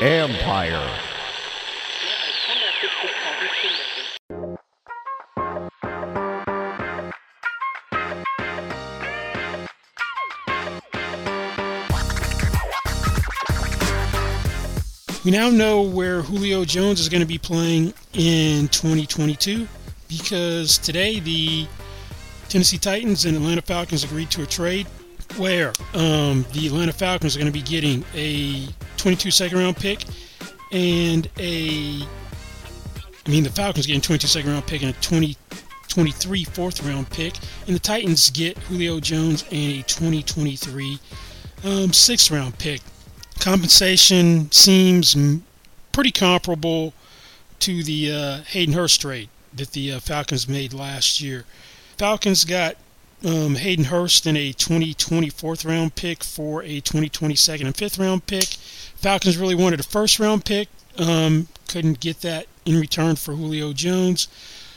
Empire. We now know where Julio Jones is going to be playing in 2022 because today the Tennessee Titans and Atlanta Falcons agreed to a trade where um, the Atlanta Falcons are going to be getting a 22 second round pick and a I mean the Falcons getting 22 second round pick and a 20, 23 fourth round pick and the Titans get Julio Jones and a 2023 um, sixth round pick compensation seems pretty comparable to the uh, Hayden Hurst trade that the uh, Falcons made last year. Falcons got um, Hayden Hurst in a 2020 fourth round pick for a 2020 second and fifth round pick. Falcons really wanted a first round pick, um, couldn't get that in return for Julio Jones.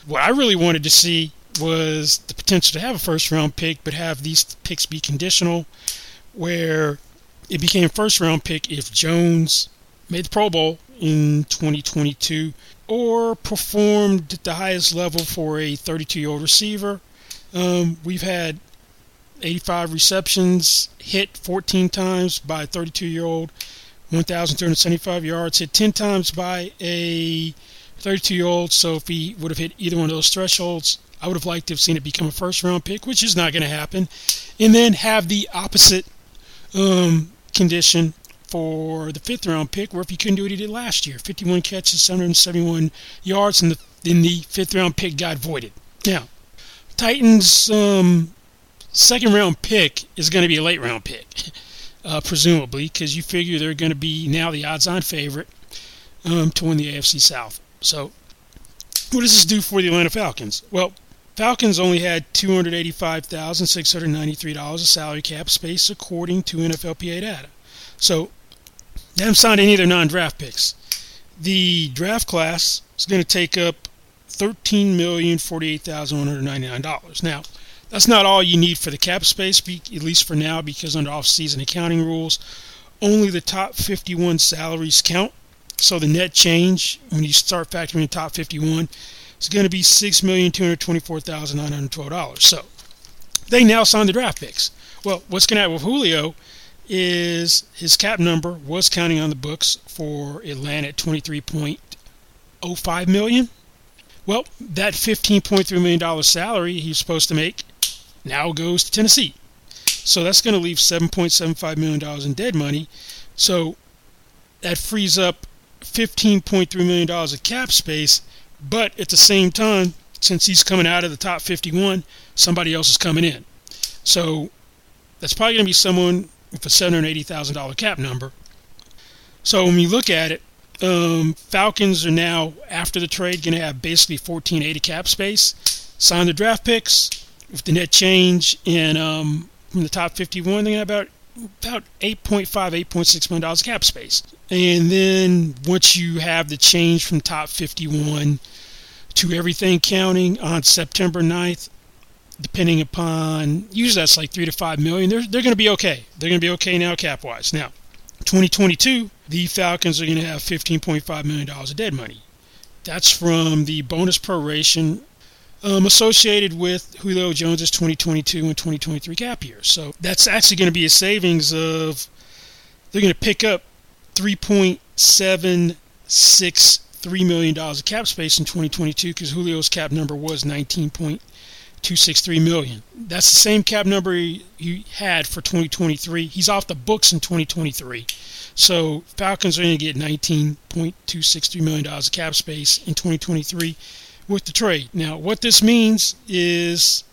What I really wanted to see was the potential to have a first round pick, but have these picks be conditional, where it became first round pick if Jones made the Pro Bowl in 2022 or performed at the highest level for a 32 year old receiver. Um, we've had 85 receptions, hit 14 times by a 32 year old, 1,375 yards, hit 10 times by a 32 year old. So if he would have hit either one of those thresholds, I would have liked to have seen it become a first round pick, which is not going to happen. And then have the opposite um, condition for the fifth round pick, where if he couldn't do what he did last year, 51 catches, 771 yards, and the, then the fifth round pick got voided. Now, Titans' um, second round pick is going to be a late round pick, uh, presumably, because you figure they're going to be now the odds on favorite um, to win the AFC South. So, what does this do for the Atlanta Falcons? Well, Falcons only had $285,693 of salary cap space according to NFLPA data. So they haven't signed any of their non-draft picks. The draft class is going to take up $13,048,199. Now, that's not all you need for the cap space, at least for now, because under off-season accounting rules, only the top 51 salaries count. So the net change, when you start factoring in top 51, is going to be $6,224,912. So they now signed the draft picks. Well, what's going to happen with Julio is his cap number was counting on the books for Atlanta at 23.05 million. Well, that 15.3 million dollar salary he's supposed to make now goes to Tennessee. So that's going to leave 7.75 million dollars in dead money. So that frees up 15.3 million dollars of cap space, but at the same time, since he's coming out of the top 51, somebody else is coming in. So that's probably going to be someone with a $780,000 cap number. So when you look at it, um, Falcons are now, after the trade, going to have basically 1480 cap space. Sign the draft picks with the net change in um, from the top 51. They're going to have about about 8.5, 8.6 million dollars cap space. And then once you have the change from top 51 to everything counting on September 9th, depending upon usually that's like three to five million. They're they're going to be okay. They're going to be okay now cap wise. Now, 2022, the Falcons are going to have 15.5 million dollars of dead money. That's from the bonus proration um, associated with Julio Jones's 2022 and 2023 cap years. So that's actually going to be a savings of they're going to pick up 3.763 million dollars of cap space in 2022 because Julio's cap number was 19. 263 million. That's the same cap number he, had for 2023. He's off the books in 2023. So Falcons are going to get 19.263 million dollars of cap space in 2023 with the trade. Now, what this means is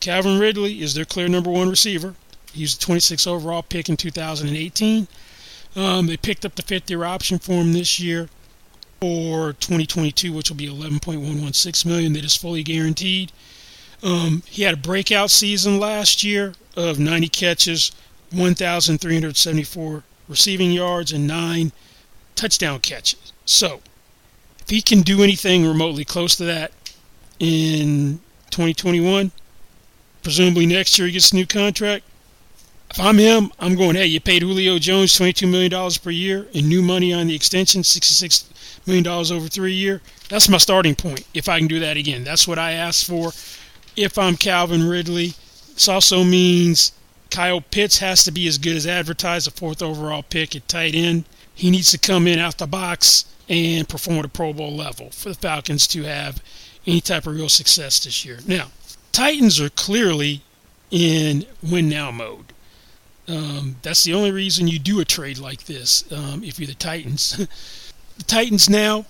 Calvin Ridley is their clear number one receiver. He's the 26th overall pick in 2018. Um, they picked up the fifth year option for him this year for 2022, which will be 11.116 million. That is fully guaranteed. Um, he had a breakout season last year of 90 catches, 1,374 receiving yards, and nine touchdown catches. So, if he can do anything remotely close to that in 2021, presumably next year he gets a new contract, If I'm him, I'm going, hey, you paid Julio Jones $22 million per year and new money on the extension, $66 million over three year. That's my starting point if I can do that again. That's what I asked for if I'm Calvin Ridley. This also means Kyle Pitts has to be as good as advertised, a fourth overall pick at tight end. He needs to come in out the box and perform at a Pro Bowl level for the Falcons to have any type of real success this year. Now, Titans are clearly in win now mode. Um, that's the only reason you do a trade like this um, if you're the Titans. the Titans now,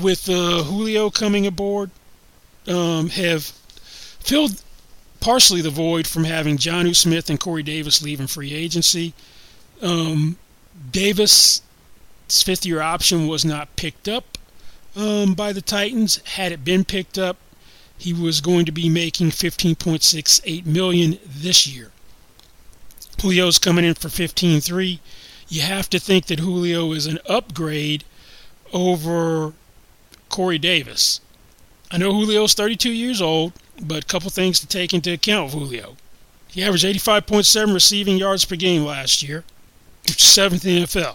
with uh, Julio coming aboard, um, have filled partially the void from having Jonnu Smith and Corey Davis leaving free agency. Um, Davis' fifth year option was not picked up um, by the Titans. Had it been picked up, he was going to be making 15.68 million this year. Julio's coming in for 15.3. You have to think that Julio is an upgrade over Corey Davis. I know Julio's 32 years old, but a couple things to take into account with Julio. He averaged 85.7 receiving yards per game last year, seventh in the NFL.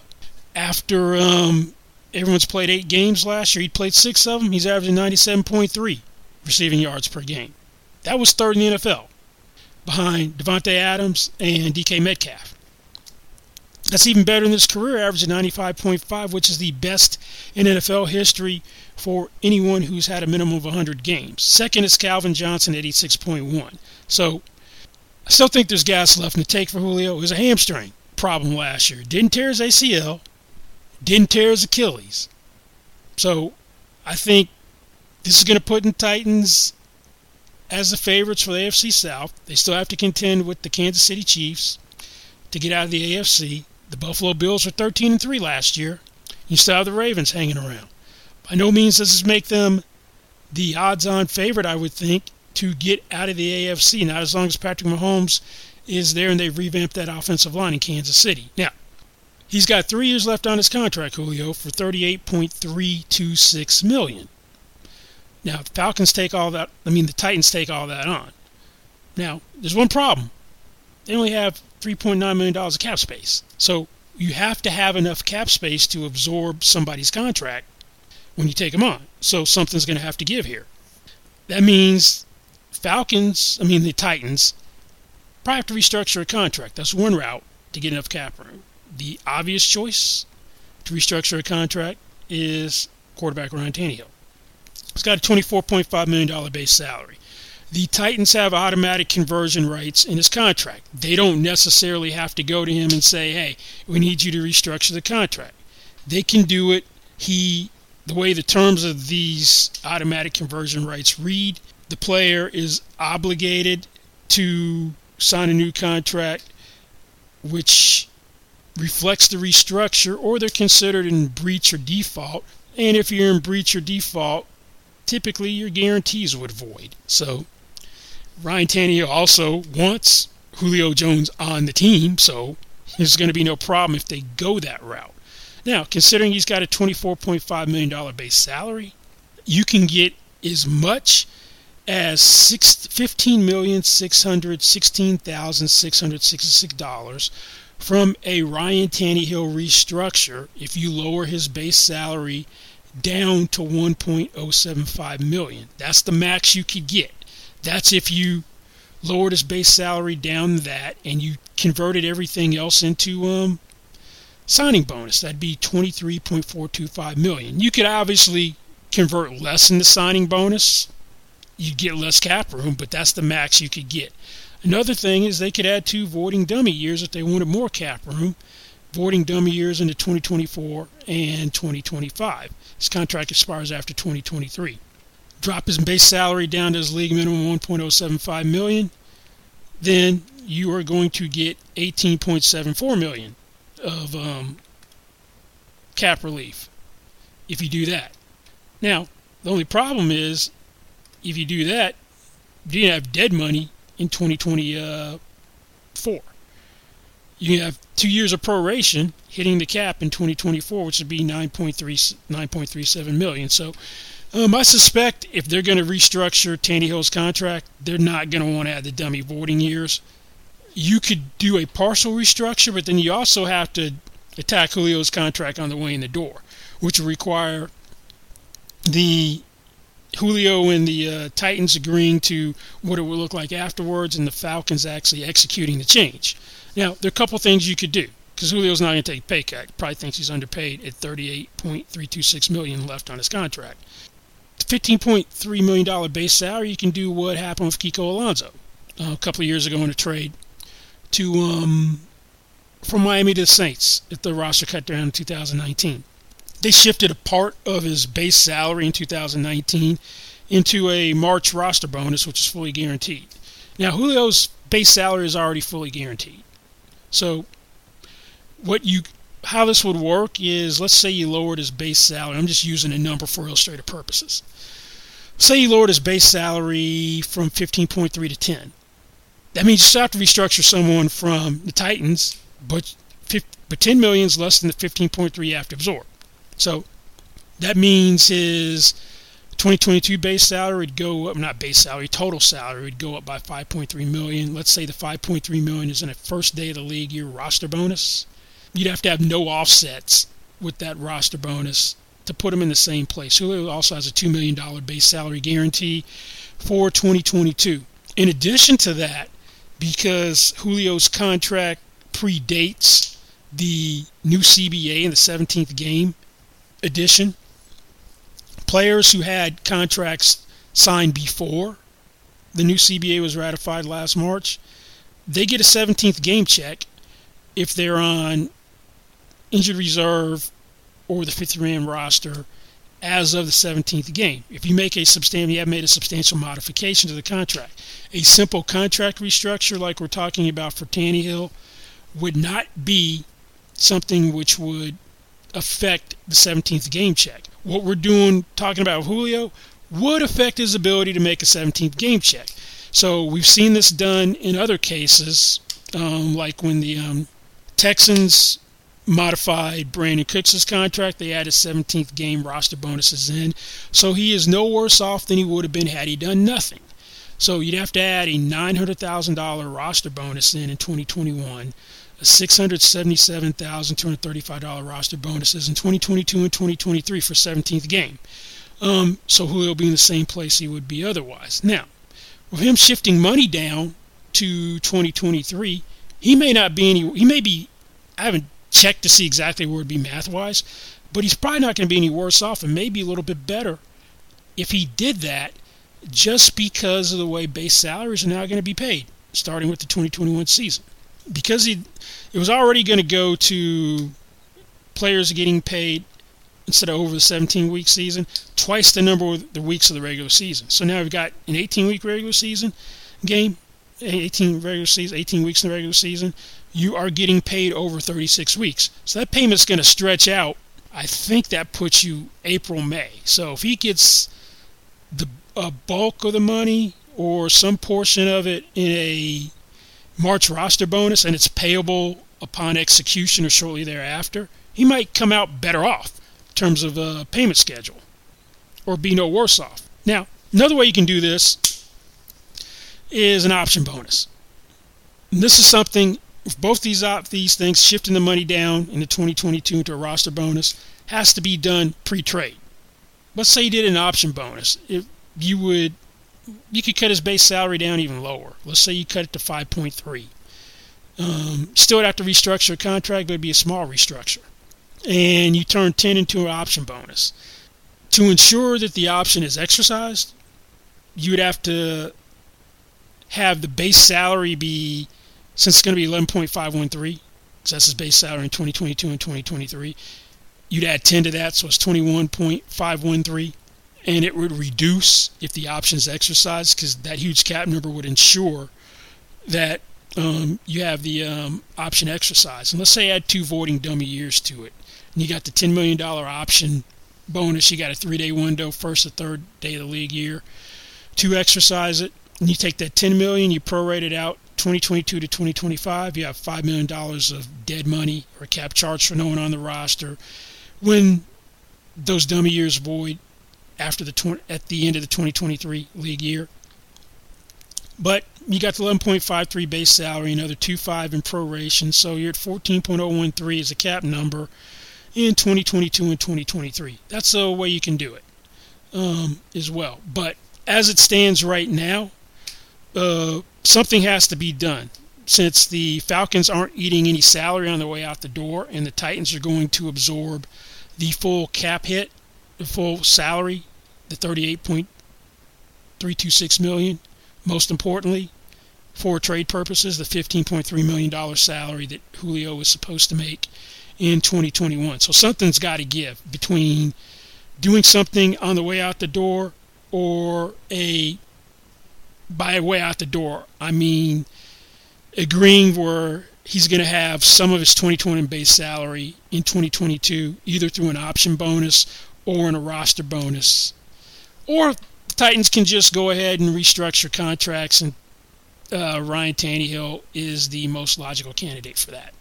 After um, everyone's played eight games last year, he played six of them. He's averaging 97.3 receiving yards per game. That was third in the NFL behind Davante Adams and DK Metcalf. That's even better than his career average of 95.5, which is the best in NFL history for anyone who's had a minimum of 100 games. Second is Calvin Johnson, at 86.1. So I still think there's gas left in the tank for Julio. It was a hamstring problem last year. Didn't tear his ACL, didn't tear his Achilles. So I think this is going to put in Titans as the favorites for the AFC South. They still have to contend with the Kansas City Chiefs to get out of the AFC. The Buffalo Bills were 13 and 3 last year. You still have the Ravens hanging around. By no means does this make them the odds-on favorite, I would think, to get out of the AFC. Not as long as Patrick Mahomes is there and they've revamped that offensive line in Kansas City. Now, he's got three years left on his contract, Julio, for 38.326 million. Now, the Falcons take all that, I mean, the Titans take all that on. Now, there's one problem. They only have $3.9 million of cap space. So you have to have enough cap space to absorb somebody's contract when you take them on. So something's going to have to give here. That means Falcons, I mean, the Titans, probably have to restructure a contract. That's one route to get enough cap room. The obvious choice to restructure a contract is quarterback Ryan Tannehill. He's got a $24.5 million base salary. The Titans have automatic conversion rights in his contract. They don't necessarily have to go to him and say, hey, we need you to restructure the contract. They can do it. He, the way the terms of these automatic conversion rights read, the player is obligated to sign a new contract which reflects the restructure, or they're considered in breach or default. And if you're in breach or default, typically your guarantees would void. So Ryan Tannehill also wants Julio Jones on the team, so there's going to be no problem if they go that route. Now, considering he's got a $24.5 million base salary, you can get as much as $15,616,666 from a Ryan Tannehill restructure if you lower his base salary down to 1.075 million. That's the max you could get. That's if you lowered his base salary down that and you converted everything else into um signing bonus. That'd be 23.425 million. You could obviously convert less in the signing bonus. You'd get less cap room, but that's the max you could get. Another thing is they could add two voiding dummy years if they wanted more cap room voiding dummy years into 2024 and 2025. His contract expires after 2023. Drop his base salary down to his league minimum 1.075 million, then you are going to get 18.74 million of um, cap relief if you do that. Now, the only problem is if you do that, you didn't have dead money in 2024 you have two years of proration hitting the cap in 2024, which would be 9.3 9.37 million. So um, I suspect if they're going to restructure Tannehill's contract, they're not going to want to add the dummy voiding years. You could do a partial restructure, but then you also have to attack Julio's contract on the way in the door, which will require the Julio and the uh, Titans agreeing to what it will look like afterwards, and the Falcons actually executing the change. Now, there are a couple things you could do because Julio's not going to take a pay cut. Probably thinks he's underpaid at 38.326 million left on his contract. $15.3 million base salary, you can do what happened with Kiko Alonso uh, a couple of years ago in a trade to um, from Miami to the Saints at the roster cut down in 2019. They shifted a part of his base salary in 2019 into a March roster bonus, which is fully guaranteed. Now, Julio's base salary is already fully guaranteed. So, what you how this would work is let's say you lowered his base salary. I'm just using a number for illustrative purposes. Say you lowered his base salary from 15.3 to 10. That means you still have to restructure someone from the Titans, but but 10 million is less than the 15.3 you have to absorb. So that means his 2022 base salary would go up, not base salary, total salary would go up by 5.3 million. Let's say the 5.3 million is in a first day of the league year roster bonus. You'd have to have no offsets with that roster bonus to put him in the same place. Julio also has a $2 million base salary guarantee for 2022. In addition to that, because Julio's contract predates the new CBA in the 17th game, edition. Players who had contracts signed before the new CBA was ratified last March, they get a 17th game check if they're on injured reserve or the 50 man roster as of the 17th game. If you make a substantial, you have made a substantial modification to the contract. A simple contract restructure, like we're talking about for Tannehill, would not be something which would affect the 17th game check. What we're doing, talking about Julio, would affect his ability to make a 17th game check. So we've seen this done in other cases, um, like when the um, Texans modified Brandin Cooks' contract. They added 17th game roster bonuses in. So he is no worse off than he would have been had he done nothing. So you'd have to add a $900,000 roster bonus in in 2021 a $677,235 roster bonuses in 2022 and 2023 for 17th game. Um, so Julio will be in the same place he would be otherwise. Now, with him shifting money down to 2023, he may not be any. He may be. I haven't checked to see exactly where it'd be math wise, but he's probably not going to be any worse off, and maybe a little bit better if he did that, just because of the way base salaries are now going to be paid, starting with the 2021 season because he it was already going to go to players getting paid instead of over the 17 week season twice the number of the weeks of the regular season. So now we've got an 18 week regular season game, 18 regular season, 18 weeks in the regular season. You are getting paid over 36 weeks. So that payment's going to stretch out. I think that puts you April, May. So if he gets the bulk of the money or some portion of it in a March roster bonus and it's payable upon execution or shortly thereafter, he might come out better off in terms of a payment schedule or be no worse off. Now, another way you can do this is an option bonus. And this is something both these op, these things shifting the money down in the 2022 into a roster bonus has to be done pre-trade. Let's say you did an option bonus. If you would you could cut his base salary down even lower. Let's say you cut it to 5.3. Um, still would have to restructure a contract, but it'd be a small restructure. And you turn 10 into an option bonus. To ensure that the option is exercised, you would have to have the base salary be, since it's going to be 11.513, because that's his base salary in 2022 and 2023, you'd add 10 to that, so it's 21.513 and it would reduce if the option is exercised because that huge cap number would ensure that um, you have the um, option exercise. And let's say had two voiding dummy years to it, and you got the $10 million option bonus. You got a three-day window, first or third day of the league year, to exercise it. And you take that 10 million, you prorate it out 2022 to 2025. You have $5 million of dead money or cap charge for no one on the roster. When those dummy years void, after the 20, at the end of the 2023 league year. But you got the 11.53 base salary, another 2.5 in proration, so you're at 14.013 as a cap number in 2022 and 2023. That's the way you can do it um, as well. But as it stands right now, uh, something has to be done since the Falcons aren't eating any salary on their way out the door, and the Titans are going to absorb the full cap hit, the full salary, the 38.326 million. Most importantly, for trade purposes, the 15.3 million dollar salary that Julio was supposed to make in 2021. So something's got to give between doing something on the way out the door or a by way out the door. I mean agreeing where he's going to have some of his 2020 base salary in 2022, either through an option bonus or in a roster bonus. Or the Titans can just go ahead and restructure contracts, and uh, Ryan Tannehill is the most logical candidate for that.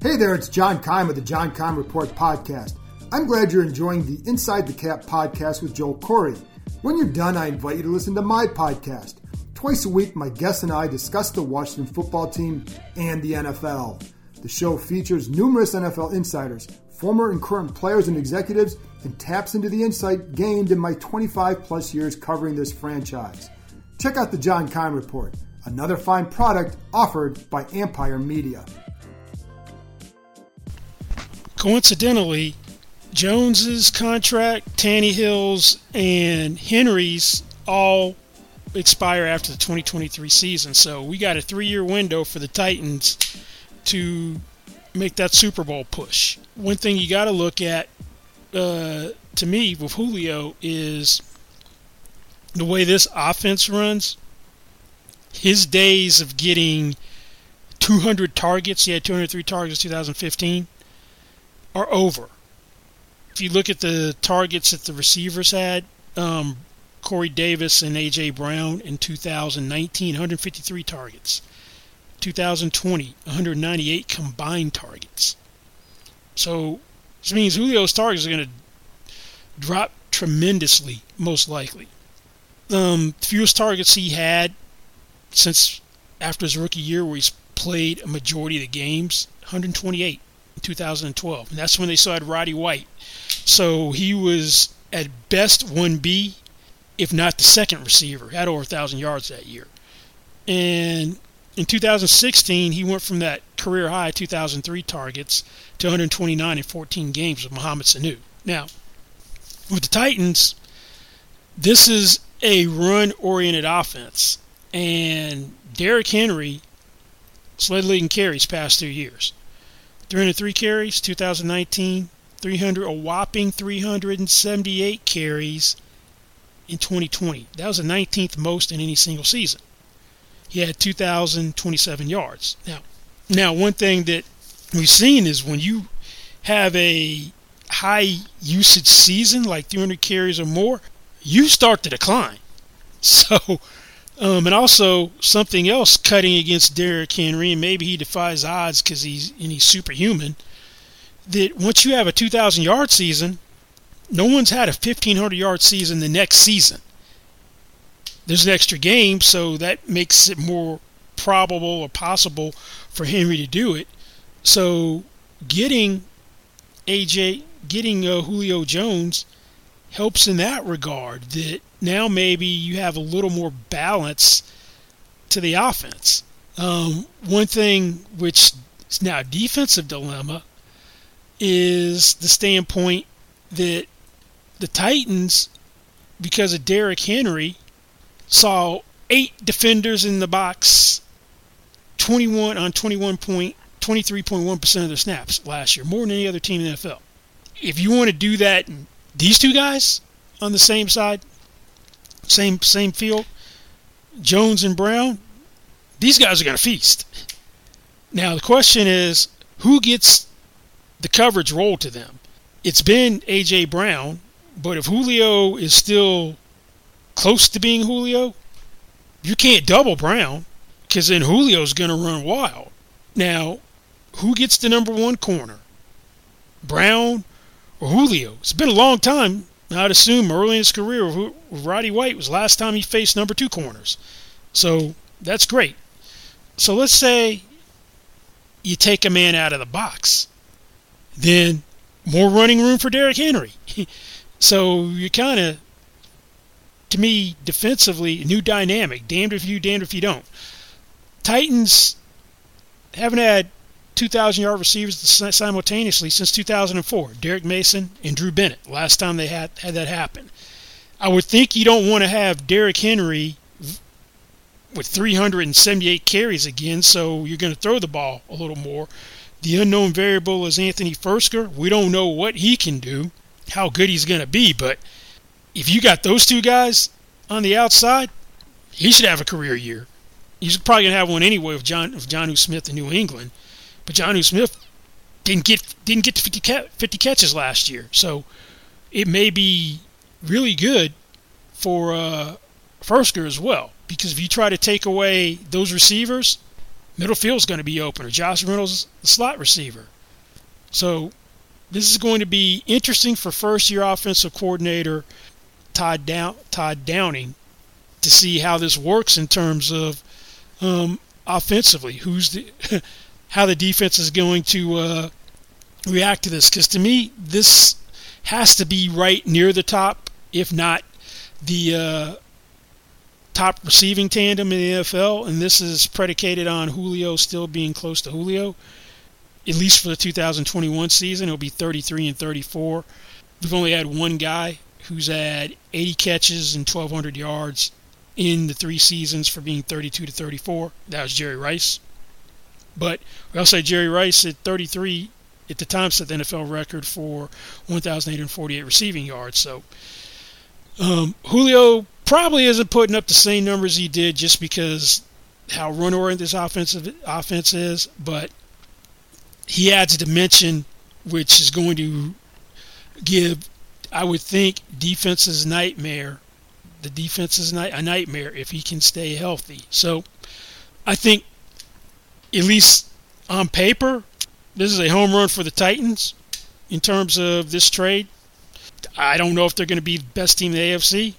Hey there, it's John Keim with the John Keim Report podcast. I'm glad you're enjoying the Inside the Cap podcast with Joel Corry. When you're done, I invite you to listen to my podcast. Twice a week, my guests and I discuss the Washington football team and the NFL. The show features numerous NFL insiders, former and current players and executives, and taps into the insight gained in my 25 plus years covering this franchise. Check out the John Keim Report, another fine product offered by Empire Media. Coincidentally, Jones's contract, Tannehill's, and Henry's all expire after the 2023 season. So we got a three-year window for the Titans to make that Super Bowl push. One thing you got to look at, uh, to me, with Julio is the way this offense runs. His days of getting 200 targets, he had 203 targets in 2015, are over if you look at the targets that the receivers had, um, Corey Davis and A.J. Brown in 2019, 153 targets. 2020, 198 combined targets. So this means Julio's targets are going to drop tremendously, most likely. Um, fewest targets he had since after his rookie year, where he's played a majority of the games, 128 in 2012. And that's when they saw Roddy White so he was at best 1B, if not the second receiver. Had over 1,000 yards that year. And in 2016, he went from that career high 2003 targets to 129 in 14 games with Mohamed Sanu. Now, with the Titans, this is a run oriented offense. And Derrick Henry led league in carries past two years. 303 carries, 2019, 300, a whopping 378 carries in 2020. That was the 19th most in any single season. He had 2,027 yards. Now, now one thing that we've seen is when you have a high usage season, like 300 carries or more, you start to decline. So, um, and also something else cutting against Derrick Henry, and maybe he defies odds because he's and he's superhuman that once you have a 2,000 yard season, no one's had a 1,500 yard season the next season. There's an extra game, so that makes it more probable or possible for Henry to do it. So getting AJ, getting uh, Julio Jones helps in that regard. That now maybe you have a little more balance to the offense. Um, one thing which is now a defensive dilemma is the standpoint that the Titans, because of Derrick Henry, saw eight defenders in the box, 21 on 21 point, 23.1% of their snaps last year, more than any other team in the NFL. If you want to do that, these two guys on the same side, same same field, Jones and Brown, these guys are going to feast. Now the question is, who gets the coverage rolled to them. It's been A.J. Brown, but if Julio is still close to being Julio, you can't double Brown because then Julio's going to run wild. Now, who gets the number one corner? Brown Julio? It's been a long time I'd assume early in his career Roddy White was last time he faced number two corners. So that's great. So let's say you take a man out of the box. Then more running room for Derrick Henry. so you kind of, to me, defensively, new dynamic. Damned if you, damned if you don't. Titans haven't had 2,000 yard receivers simultaneously since 2004. Derrick Mason and Drew Bennett. Last time they had had that happen. I would think you don't want to have Derrick Henry with 378 carries again, so you're going to throw the ball a little more. The unknown variable is Anthony Firkser. We don't know what he can do, how good he's going to be, but if you got those two guys on the outside, he should have a career year. He's probably going to have one anyway with John with Jonnu Smith in New England. But Jonnu Smith didn't get didn't get to 50, 50 catches last year, so it may be really good for uh, Firkser as well. Because if you try to take away those receivers, middle field is going to be open, or Josh Reynolds, the slot receiver. So this is going to be interesting for first-year offensive coordinator Todd, Down, Todd Downing to see how this works in terms of um, offensively. Who's the how the defense is going to uh, react to this. Because to me, this has to be right near the top, if not the uh, top receiving tandem in the NFL. And this is predicated on Julio still being close to Julio. At least for the 2021 season, it'll be 33 and 34. We've only had one guy who's had 80 catches and 1,200 yards in the three seasons for being 32 to 34. That was Jerry Rice. But I'll say Jerry Rice at 33 at the time set the NFL record for 1,848 receiving yards. So um, Julio probably isn't putting up the same numbers he did just because how run oriented this offensive offense is, but he adds a dimension which is going to give, I would think, defense's nightmare. The defense is a nightmare if he can stay healthy. So I think at least on paper, this is a home run for the Titans in terms of this trade. I don't know if they're going to be the best team in the AFC,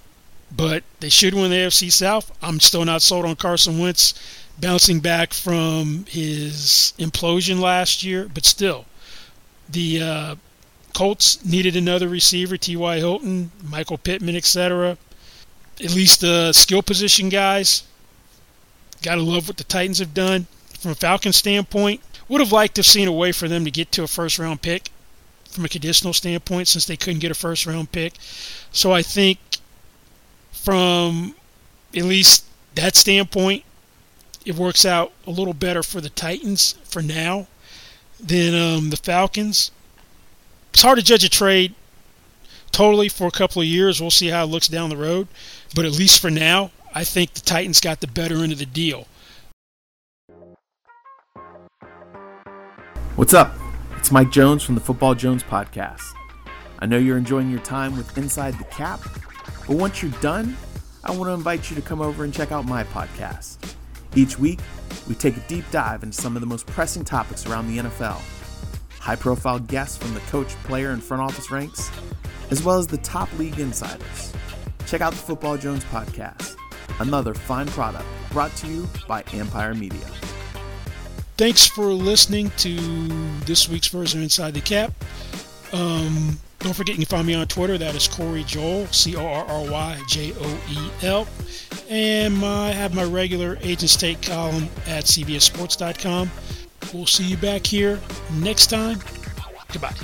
but they should win the AFC South. I'm still not sold on Carson Wentz bouncing back from his implosion last year, but still, the uh, Colts needed another receiver, T.Y. Hilton, Michael Pittman, etc. At least the skill position guys. Got to love what the Titans have done from a Falcons standpoint, would have liked to have seen a way for them to get to a first round pick from a conditional standpoint since they couldn't get a first round pick. So I think from at least that standpoint, it works out a little better for the Titans for now than um, the Falcons. It's hard to judge a trade totally for a couple of years. We'll see how it looks down the road. But at least for now, I think the Titans got the better end of the deal. What's up? It's Mike Jones from the Football Jones podcast. I know you're enjoying your time with Inside the Cap, but once you're done, I want to invite you to come over and check out my podcast. Each week, we take a deep dive into some of the most pressing topics around the NFL. High profile guests from the coach, player, and front office ranks, as well as the top league insiders. Check out the Football Jones podcast, another fine product brought to you by Empire Media. Thanks for listening to this week's version of Inside the Cap. Um, don't forget you can find me on Twitter. That is Corry Joel, C O R R Y J O E L. And I have my regular Agent's Take column at CBSSports.com. We'll see you back here next time. Goodbye.